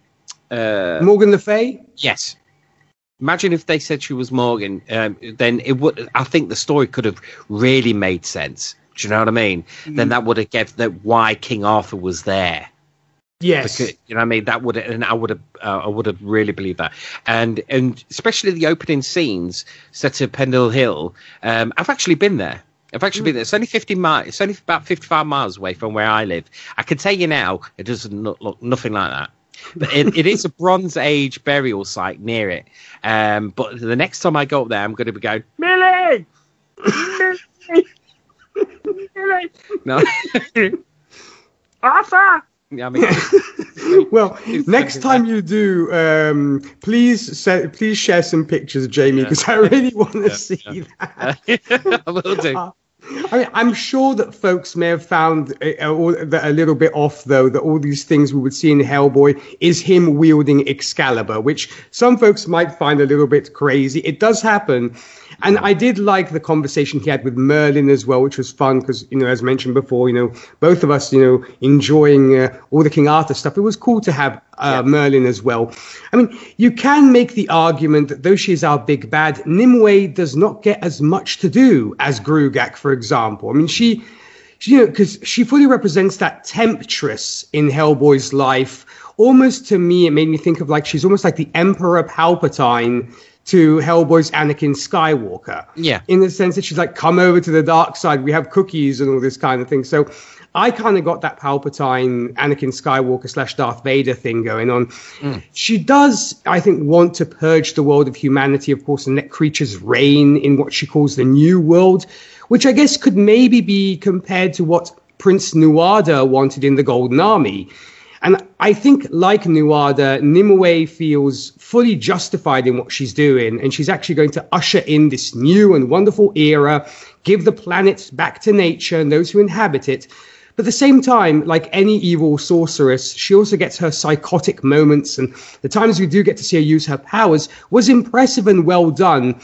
uh, Morgan Le Fay. Yes. Imagine if they said she was Morgan, um, then it would. I think the story could have really made sense. Do you know what I mean? Then that would have given that why King Arthur was there. Yes. Because, you know what I mean? That would and I would have uh, I would have really believed that. And and especially the opening scenes set at Pendle Hill. Um, I've actually been there. I've actually been there. It's only 50 miles. It's only about 55 miles away from where I live. I can tell you now, it doesn't look, look nothing like that. But it, it is a Bronze Age burial site near it. Um, but the next time I go up there, I'm going to be going, Millie! Millie! Millie! No. Arthur! Yeah, I mean, well, next time you do, um, please se- please share some pictures, Jamie, because I really want to see that. I will do. I mean, I'm sure that folks may have found uh, a, a, a little bit off, though, that all these things we would see in Hellboy is him wielding Excalibur, which some folks might find a little bit crazy. It does happen. And I did like the conversation he had with Merlin as well, which was fun because, you know, as mentioned before, you know, both of us, you know, enjoying uh, all the King Arthur stuff. It was cool to have uh, Merlin as well. I mean, you can make the argument that though she is our big bad, Nimue does not get as much to do as Gruagach, for example. I mean, she, she you know, because she fully represents that temptress in Hellboy's life. Almost to me, it made me think of like she's almost like the Emperor Palpatine to Hellboy's Anakin Skywalker. Yeah. In the sense that she's like, come over to the dark side. We have cookies and all this kind of thing. So I kind of got that Palpatine, Anakin Skywalker slash Darth Vader thing going on. Mm. She does, I think, want to purge the world of humanity, of course, and let creatures reign in what she calls the New World, which I guess could maybe be compared to what Prince Nuada wanted in the Golden Army. And I think, like Nuada, Nimue feels fully justified in what she's doing, and she's actually going to usher in this new and wonderful era, give the planet back to nature and those who inhabit it. But at the same time, like any evil sorceress, she also gets her psychotic moments, and the times we do get to see her use her powers was impressive and well done.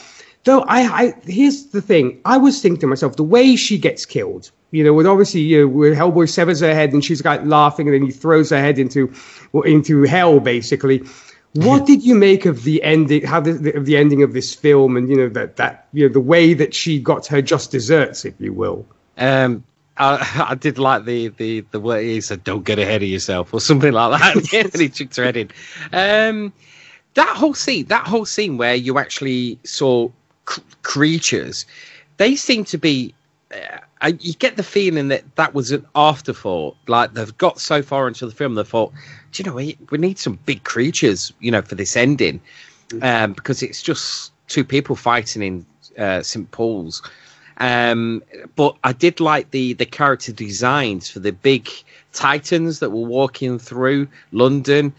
Though I, I here's the thing, I was thinking to myself, the way she gets killed, you know, with obviously you know, where Hellboy severs her head and she's like laughing, and then he throws her head into well, into hell, basically. What did you make of the ending? How the, the, of the ending of this film, and you know that that you know the way that she got her just desserts, if you will. Um, I, I did like the the the way he said, "Don't get ahead of yourself" or something like that. and he chucked her head in. Um, that whole scene, that whole scene where you actually saw c- creatures, they seem to be. Uh, you get the feeling that that was an afterthought. Like they've got so far into the film, they thought, "Do you know we, we need some big creatures, you know, for this ending," um, because it's just two people fighting in uh, St Paul's. Um, but I did like the the character designs for the big titans that were walking through London.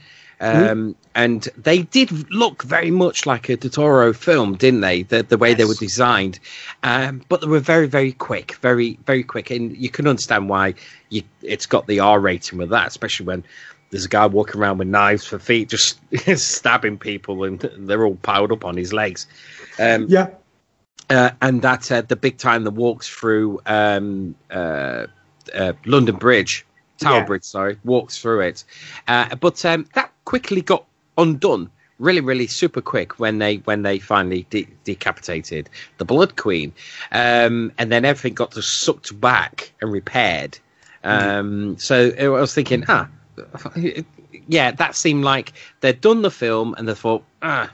Um, And they did look very much like a Del Toro film, didn't they? The the way they were designed, um, but they were very very quick, very very quick, and you can understand why you, it's got the R rating with that, especially when there's a guy walking around with knives for feet, just stabbing people, and they're all piled up on his legs. Um, Yeah. uh, and that uh, the big time that walks through um, uh, uh, London Bridge, Tower Yeah. Bridge, sorry, walks through it. Uh, but um, that quickly got undone, really, really super quick when they when they finally de- decapitated the Blood Queen, um, and then everything got just sucked back and repaired. Um, so I was thinking, ah, yeah, that seemed like they'd done the film and they thought, ah,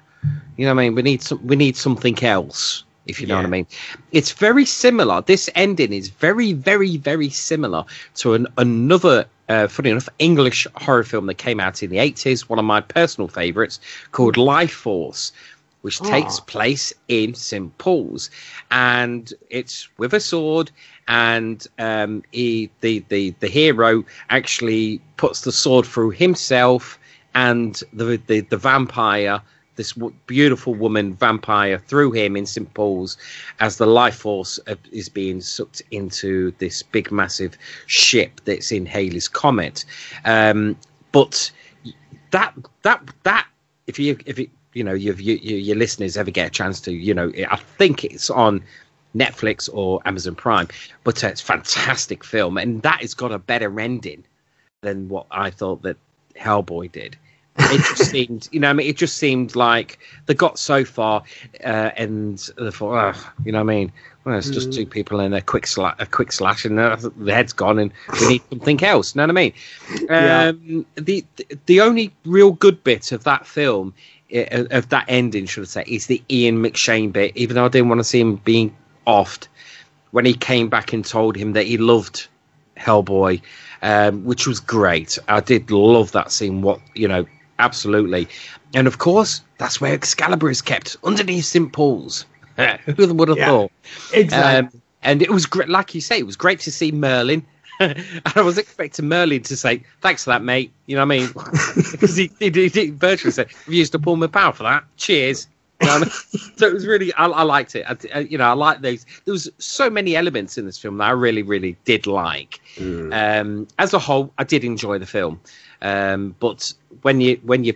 you know, what I mean, we need some, we need something else. If you know yeah. what I mean. It's very similar. This ending is very, very, very similar to an, another, uh, funny enough, English horror film that came out in the 80s, one of my personal favorites, called Life Force, which oh. takes place in St. Paul's. And it's with a sword, and um, he, the, the, the hero actually puts the sword through himself and the, the, the vampire this beautiful woman vampire through him in St. Paul's as the life force is being sucked into this big, massive ship that's in Halley's Comet. Um, but that that that if you if it, you know your, your your listeners ever get a chance to you know I think it's on Netflix or Amazon Prime, but uh, it's a fantastic film and that has got a better ending than what I thought that Hellboy did it just seemed, you know, I mean, it just seemed like they got so far, uh, and they thought, oh, you know, what I mean, well, it's just mm. two people and a quick slash, a quick slash, and the head's gone, and we need something else. You know what I mean? Um, yeah. The the only real good bit of that film, uh, of that ending, should I say, is the Ian McShane bit. Even though I didn't want to see him being offed, when he came back and told him that he loved Hellboy. Um, which was great. I did love that scene. What you know, absolutely. And of course, that's where Excalibur is kept underneath St. Paul's. Who would have yeah, thought? Exactly. Um, and it was great, like you say, it was great to see Merlin. and I was expecting Merlin to say, "Thanks for that, mate." You know what I mean? because he, he, he, he virtually said, "We used to pull my power for that. Cheers." You know I mean? so it was really, I, I liked it. I, I, you know, I like those. There was so many elements in this film that I really, really did like. Mm. Um, as a whole, I did enjoy the film. Um, but when you when you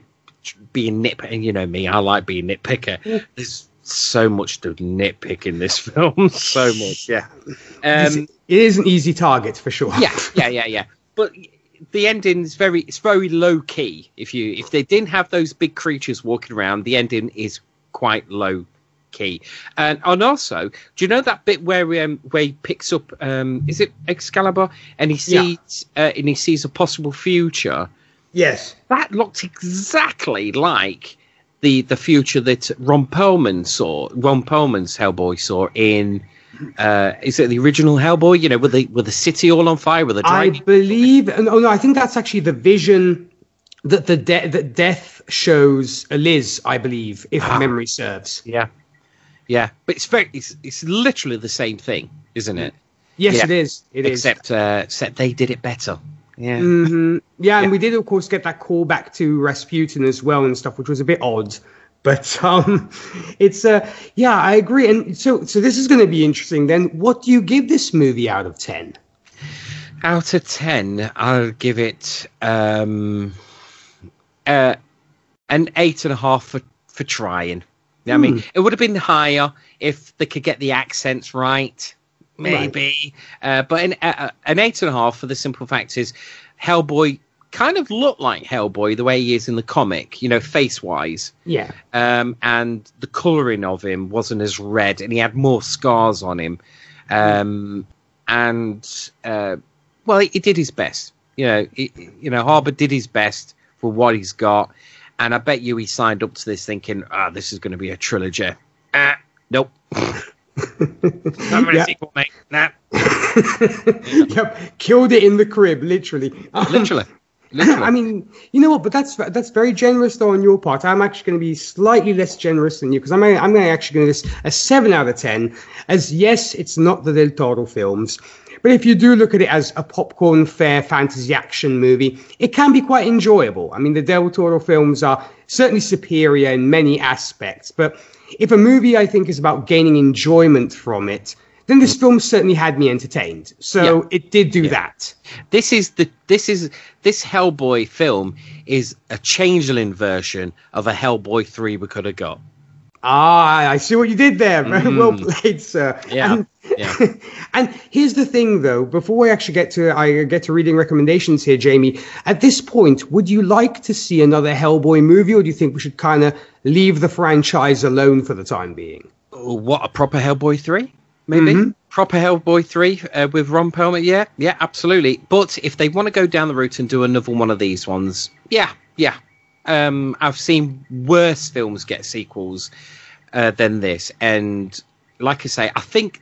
being nit, and you know me, I like being nitpicker. There's so much to nitpick in this film, so much. Yeah, um, it is an easy target for sure. yeah, yeah, yeah, yeah. But the ending is very it's very low key. If you if they didn't have those big creatures walking around, the ending is quite low key. And and also, do you know that bit where um, where he picks up um, is it Excalibur and he sees yeah. uh, and he sees a possible future? Yes, that looked exactly like the the future that Ron Perlman saw. Ron Perlman's Hellboy saw in. Uh, is it the original Hellboy? You know, with the with the city all on fire, with the I believe. Oh no, I think that's actually the vision that the de- that death shows a Liz. I believe, if ah. memory serves. Yeah, yeah, but it's very it's, it's literally the same thing, isn't it? Yes, yeah. it is. It except, is. Uh, except they did it better. Yeah. Mm-hmm. yeah, and yeah. we did of course get that call back to Rasputin as well and stuff, which was a bit odd. But um, it's uh, yeah, I agree. And so so this is going to be interesting. Then, what do you give this movie out of ten? Out of ten, I'll give it um, uh, an eight and a half for for trying. I mean, mm. it would have been higher if they could get the accents right, maybe. Right. Uh, but an, uh, an eight and a half for the simple fact is Hellboy kind of looked like Hellboy the way he is in the comic, you know, face wise. Yeah. Um, and the colouring of him wasn't as red, and he had more scars on him. Um, and uh, well, he, he, did his best. You know, he, you know, Harbour did his best for what he's got. And I bet you he signed up to this thinking, ah, oh, this is going to be a trilogy. Ah, nope. Not a sequel, mate. Nah. yep, killed it in the crib, literally. literally. Literally. I mean, you know what? But that's that's very generous though on your part. I'm actually going to be slightly less generous than you because I'm I'm going to actually give this a seven out of ten. As yes, it's not the Del Toro films, but if you do look at it as a popcorn fair fantasy action movie, it can be quite enjoyable. I mean, the Del Toro films are certainly superior in many aspects, but if a movie I think is about gaining enjoyment from it, then this mm. film certainly had me entertained. So yeah. it did do yeah. that. This is the this is this Hellboy film is a changeling version of a Hellboy three we could have got. Ah, I see what you did there. Very mm. well played, sir. Yeah. And, yeah. and here's the thing, though. Before we actually get to I get to reading recommendations here, Jamie. At this point, would you like to see another Hellboy movie, or do you think we should kind of leave the franchise alone for the time being? What a proper Hellboy three, maybe. Mm-hmm. Proper Hellboy 3 uh, with Ron Perlman, yeah, yeah, absolutely. But if they want to go down the route and do another one of these ones, yeah, yeah, um, I've seen worse films get sequels uh, than this, and like I say, I think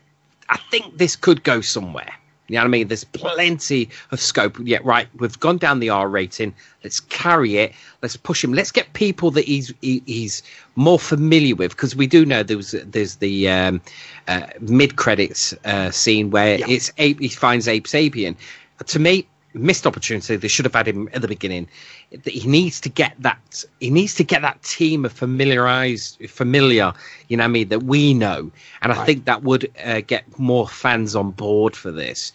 I think this could go somewhere. You know what I mean? There's plenty of scope. Yeah, right. We've gone down the R rating. Let's carry it. Let's push him. Let's get people that he's he, he's more familiar with because we do know there's there's the um, uh, mid credits uh, scene where yeah. it's Abe. He finds Abe Sapien. To me, missed opportunity. They should have had him at the beginning. He needs to get that. He needs to get that team of familiarized, familiar. You know, what I mean that we know, and I right. think that would uh, get more fans on board for this,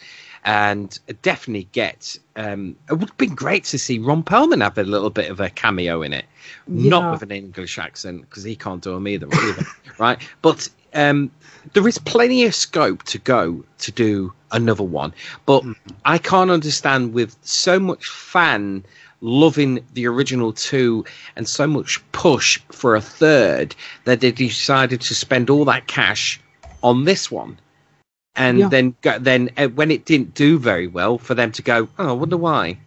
and definitely get. Um, it would have been great to see Ron Perlman have a little bit of a cameo in it, yeah. not with an English accent because he can't do them either, either right? But um, there is plenty of scope to go to do another one. But mm. I can't understand with so much fan loving the original two and so much push for a third that they decided to spend all that cash on this one. And yeah. then, then uh, when it didn't do very well, for them to go, oh, I wonder why.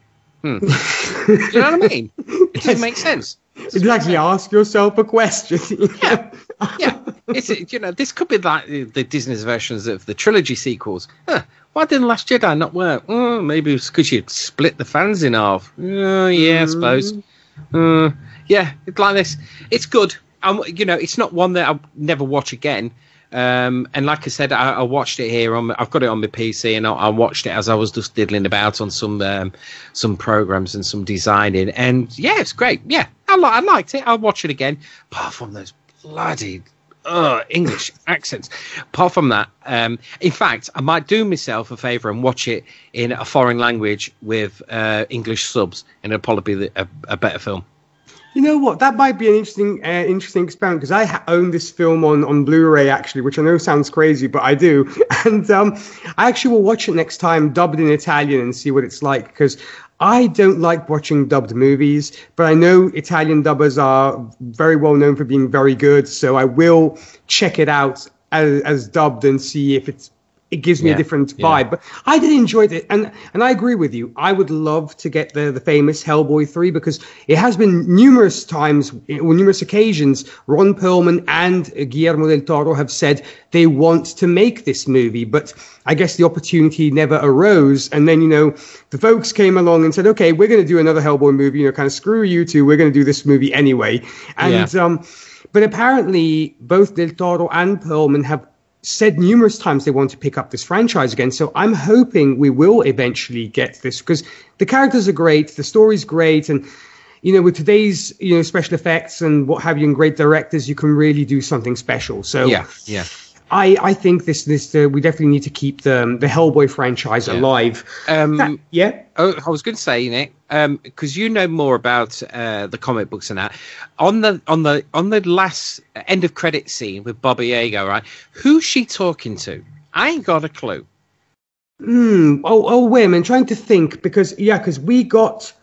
Hmm. do you know what I mean? It doesn't make sense. Exactly. Ask yourself a question. yeah, yeah. It's you know this could be like the Disney's versions of the trilogy sequels. Huh. Why didn't Last Jedi not work? Oh, maybe it's because you split the fans in half. Oh, yeah, I suppose. Uh, yeah, it's like this. It's good. Um, you know, it's not one that I'll never watch again. Um, and like I said, I, I, watched it here on. I've got it on my PC, and I, I watched it as I was just diddling about on some um, some programs and some designing. And yeah, it's great. Yeah, I, li- I liked it. I'll watch it again. Apart from those bloody uh, English accents. Apart from that, um, in fact, I might do myself a favour and watch it in a foreign language with uh, English subs, and it'll probably be a, a better film. You know what? That might be an interesting, uh, interesting experiment because I ha- own this film on, on Blu-ray actually, which I know sounds crazy, but I do. And um, I actually will watch it next time dubbed in Italian and see what it's like because I don't like watching dubbed movies, but I know Italian dubbers are very well known for being very good, so I will check it out as, as dubbed and see if it's it gives me yeah, a different vibe. Yeah. But I did enjoy it, and and I agree with you. I would love to get the the famous Hellboy three because it has been numerous times, or numerous occasions, Ron Perlman and Guillermo del Toro have said they want to make this movie, but I guess the opportunity never arose. And then you know the folks came along and said, okay, we're going to do another Hellboy movie. You know, kind of screw you two. We're going to do this movie anyway. And yeah. um, but apparently both del Toro and Perlman have said numerous times they want to pick up this franchise again. So I'm hoping we will eventually get this because the characters are great, the story's great, and you know, with today's you know special effects and what have you, and great directors, you can really do something special. So yeah, yeah. I, I think this this uh, we definitely need to keep the the Hellboy franchise yeah. alive. Um, that, yeah. Oh, I was going to say, Nick, because um, you know more about uh, the comic books and that. On the on the on the last end of credit scene with Baba Yaga, right? Who's she talking to? I ain't got a clue. Hmm. Oh, oh, wait a minute. trying to think because yeah, because we got.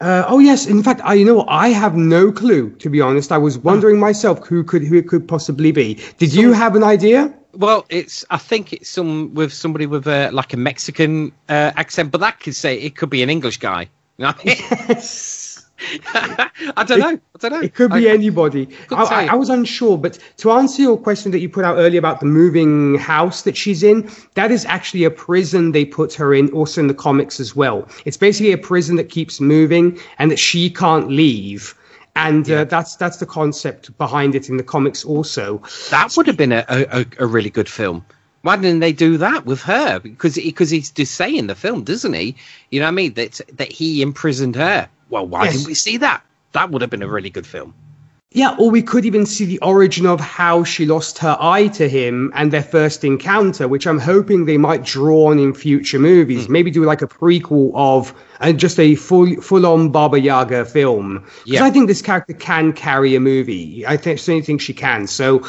Uh, oh yes, in fact, I you know I have no clue to be honest. I was wondering myself who could who it could possibly be. Did you have an idea? Well, it's I think it's some with somebody with a like a Mexican uh, accent, but that could say it could be an English guy. Yes. I don't know. I don't know. It could be I, anybody. I, I, I, was unsure, but to answer your question that you put out earlier about the moving house that she's in, that is actually a prison they put her in, also in the comics as well. It's basically a prison that keeps moving and that she can't leave. And uh, yeah. uh, that's that's the concept behind it in the comics also. That would have been a, a, a really good film. Why didn't they do that with her? Because because he's just saying the film, doesn't he? You know what I mean? That that he imprisoned her. Well, why yes. didn't we see that? That would have been a really good film. Yeah, or we could even see the origin of how she lost her eye to him and their first encounter, which I'm hoping they might draw on in future movies. Mm. Maybe do like a prequel of and uh, just a full full on Baba Yaga film. Because yeah. I think this character can carry a movie. I think, certainly think she can. So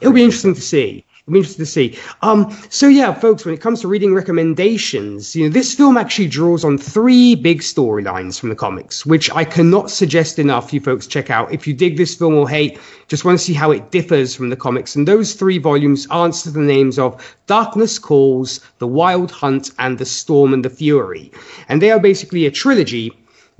it'll be interesting to see. I'm interested to see. Um, so yeah, folks, when it comes to reading recommendations, you know, this film actually draws on three big storylines from the comics, which I cannot suggest enough you folks check out. If you dig this film or hate, just want to see how it differs from the comics. And those three volumes answer the names of Darkness Calls, The Wild Hunt, and The Storm and the Fury. And they are basically a trilogy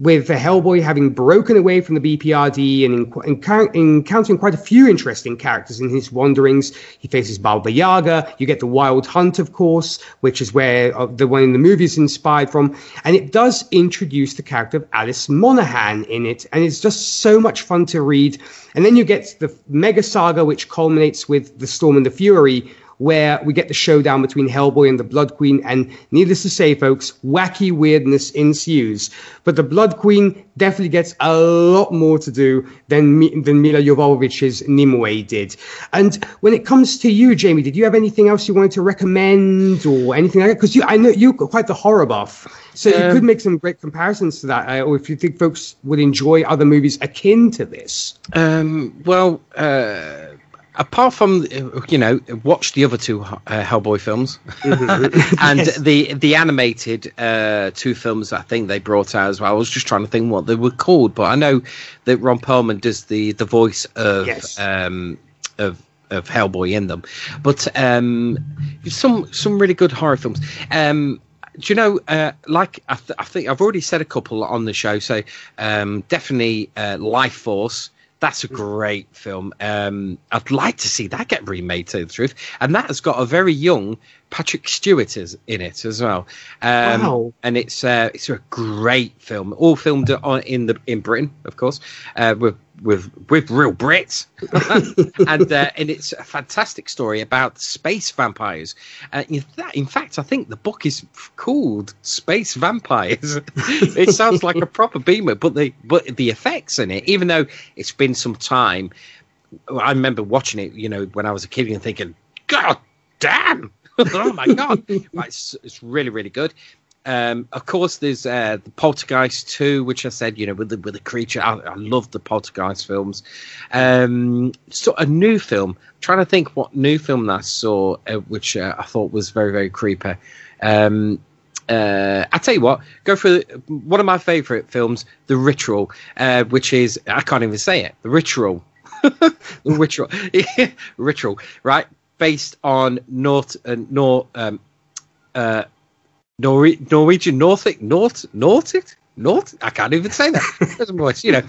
with Hellboy having broken away from the BPRD and enc- encountering quite a few interesting characters in his wanderings. He faces Baba Yaga. You get the Wild Hunt, of course, which is where uh, the one in the movie is inspired from. And it does introduce the character of Alice Monaghan in it. And it's just so much fun to read. And then you get the mega saga, which culminates with The Storm and the Fury, where we get the showdown between Hellboy and the Blood Queen, and needless to say, folks, wacky weirdness ensues. But the Blood Queen definitely gets a lot more to do than than Milla Jovovich's Nimue did. And when it comes to you, Jamie, did you have anything else you wanted to recommend or anything like that? Because you, I know you're quite the horror buff, so um, you could make some great comparisons to that, uh, or if you think folks would enjoy other movies akin to this. Um, well. Uh apart from you know watch the other two uh, Hellboy films mm-hmm. and yes. the the animated uh, two films I think they brought out as well. I was just trying to think what they were called, but I know that Ron Perlman does the the voice of yes. um, of of Hellboy in them. But um, some some really good horror films. Um, do you know, uh, like I, th- I, think I've already said a couple on the show, so um, definitely uh, Life Force that's a great film. Um, I'd like to see that get remade, to the truth. And that has got a very young Patrick Stewart is in it as well. Um, wow! And it's uh, it's a great film, all filmed in the in Britain, of course, uh, with with with real Brits, and uh, and it's a fantastic story about space vampires. Uh, in, that, in fact, I think the book is called Space Vampires. it sounds like a proper beamer, but the but the effects in it, even though it's been some time, I remember watching it, you know, when I was a kid and thinking, God damn oh my god, it's, it's, really really good. Um, of course, there's uh, the Poltergeist 2, which I said, you know, with the with the creature. I, I love the Poltergeist films. Um, so a new film. I'm trying to think what new film I saw, uh, which uh, I thought was very very creepy. Um, uh, I tell you what, go for one of my favorite films, The Ritual, uh, which is I can't even say it. The Ritual, the Ritual, Ritual, right? Based on North uh, Nor um, uh, Nor- Norwegian Nordic North Nordic North. I can't even say that. you know,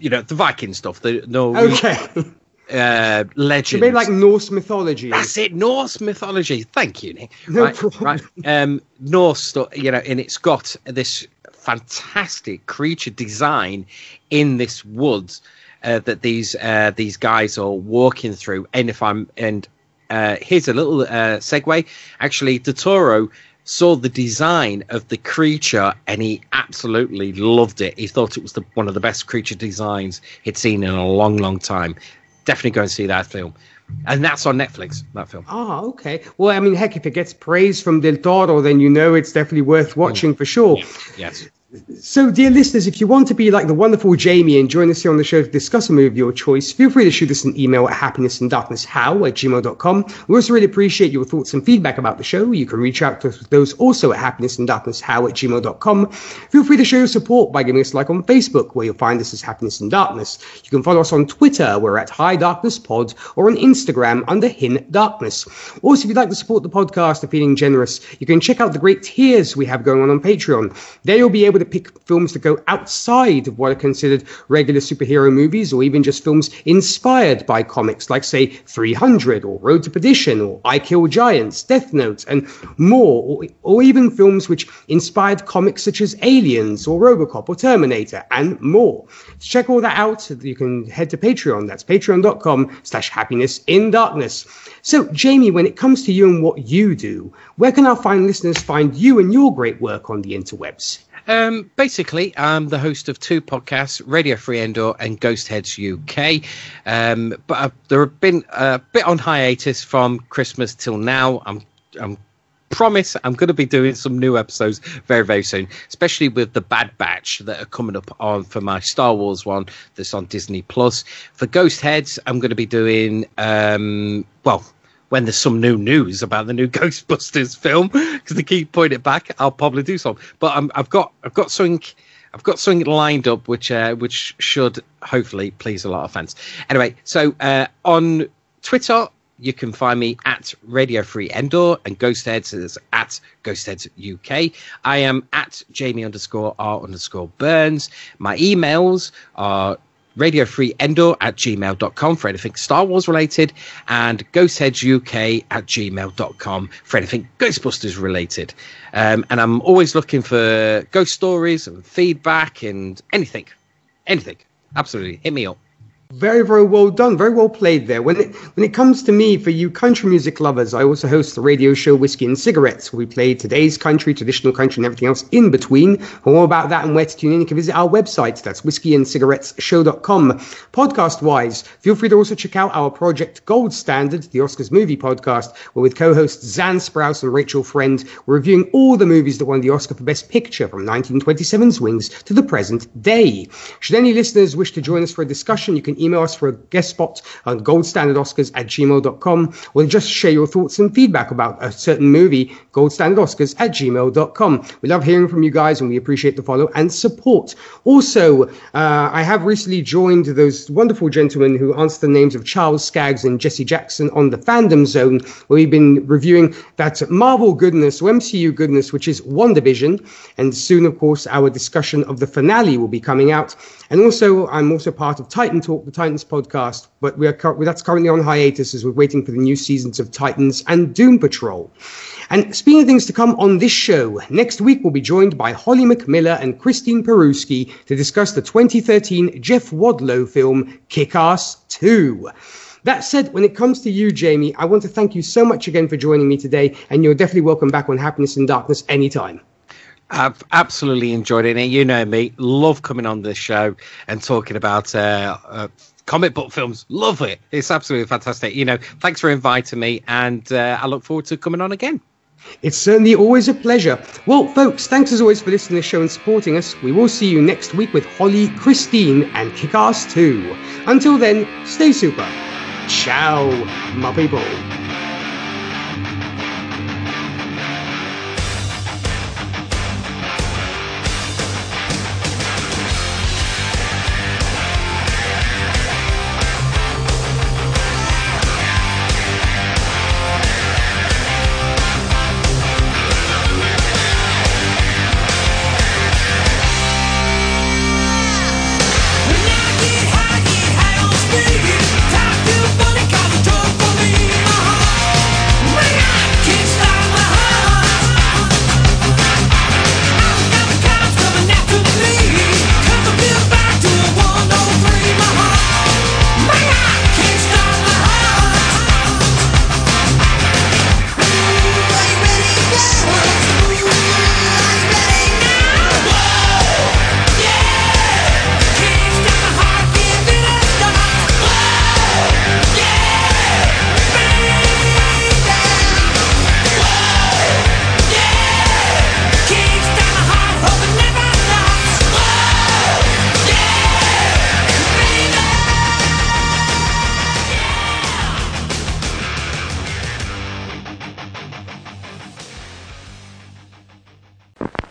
you know the Viking stuff. The Norwegian. Okay. Uh, legend. Maybe like Norse mythology. That's it, Norse mythology. Thank you, Nick. No right, problem. right. Um, Norse stuff, you know, and it's got this fantastic creature design in this woods uh, that these uh, these guys are walking through. And if I'm and uh, here's a little uh, segue. Actually, Del Toro saw the design of the creature and he absolutely loved it. He thought it was the, one of the best creature designs he'd seen in a long, long time. Definitely go and see that film. And that's on Netflix, that film. Oh, okay. Well, I mean, heck, if it gets praise from Del Toro, then you know it's definitely worth watching for sure. Yeah. Yes. So, dear listeners, if you want to be like the wonderful Jamie and join us here on the show to discuss a movie of your choice, feel free to shoot us an email at happinessanddarknesshow at gmail.com. We also really appreciate your thoughts and feedback about the show. You can reach out to us with those also at happinessanddarknesshow at gmail.com. Feel free to show your support by giving us a like on Facebook, where you'll find us as Happiness and Darkness. You can follow us on Twitter, we're at High Darkness Pod, or on Instagram under Hin Darkness. Also, if you'd like to support the podcast and feeling generous, you can check out the great tiers we have going on on Patreon. There you'll be able to to pick films that go outside of what are considered regular superhero movies, or even just films inspired by comics, like, say, 300 or Road to Perdition or I Kill Giants, Death Note, and more, or, or even films which inspired comics such as Aliens or Robocop or Terminator, and more. To check all that out, you can head to Patreon. That's patreon.com slash happiness in darkness. So, Jamie, when it comes to you and what you do, where can our fine listeners find you and your great work on the interwebs? Um, basically, I'm the host of two podcasts, Radio Free Endor and Ghost Heads UK. Um, but uh, there have been a bit on hiatus from Christmas till now. I'm, I'm promise I'm going to be doing some new episodes very, very soon, especially with the Bad Batch that are coming up on for my Star Wars one that's on Disney Plus. For Ghost Heads, I'm going to be doing, um, well, when there's some new news about the new Ghostbusters film because they keep putting it back. I'll probably do some, but i have got I've got something. I've got something lined up which uh, which should hopefully please a lot of fans. Anyway, so uh, on Twitter, you can find me at Radio Free Endor and Ghostheads is at Ghostheads UK. I am at Jamie underscore R underscore Burns. My emails are Radio Free Endor at gmail.com for anything Star Wars related and ghostheadsuk at gmail.com for anything Ghostbusters related. Um, and I'm always looking for ghost stories and feedback and anything. Anything. Absolutely. Hit me up. Very, very well done. Very well played there. When it when it comes to me, for you country music lovers, I also host the radio show Whiskey and Cigarettes, we play today's country, traditional country, and everything else in between. For more about that and where to tune in, you can visit our website. That's whiskeyandcigarettesshow.com. Podcast wise, feel free to also check out our Project Gold Standard, the Oscars movie podcast, where with co-hosts Zan Sprouse and Rachel Friend, we're reviewing all the movies that won the Oscar for Best Picture from 1927's Wings to the present day. Should any listeners wish to join us for a discussion, you can email us for a guest spot on goldstandardoscars at gmail.com or just share your thoughts and feedback about a certain movie, goldstandardoscars at gmail.com. We love hearing from you guys and we appreciate the follow and support. Also, uh, I have recently joined those wonderful gentlemen who answer the names of Charles Skaggs and Jesse Jackson on the Fandom Zone, where we've been reviewing that Marvel goodness, or MCU goodness, which is WandaVision. And soon, of course, our discussion of the finale will be coming out. And also, I'm also part of Titan Talk, the Titans podcast, but we are that's currently on hiatus as we're waiting for the new seasons of Titans and Doom Patrol. And speaking of things to come on this show, next week we'll be joined by Holly McMiller and Christine Peruski to discuss the 2013 Jeff Wadlow film Kick-Ass 2. That said, when it comes to you, Jamie, I want to thank you so much again for joining me today, and you're definitely welcome back on Happiness and Darkness anytime. I've absolutely enjoyed it. And you know me, love coming on this show and talking about uh, uh, comic book films. Love it. It's absolutely fantastic. You know, thanks for inviting me, and uh, I look forward to coming on again. It's certainly always a pleasure. Well, folks, thanks as always for listening to the show and supporting us. We will see you next week with Holly, Christine, and Kickass 2. Until then, stay super. Ciao, my people.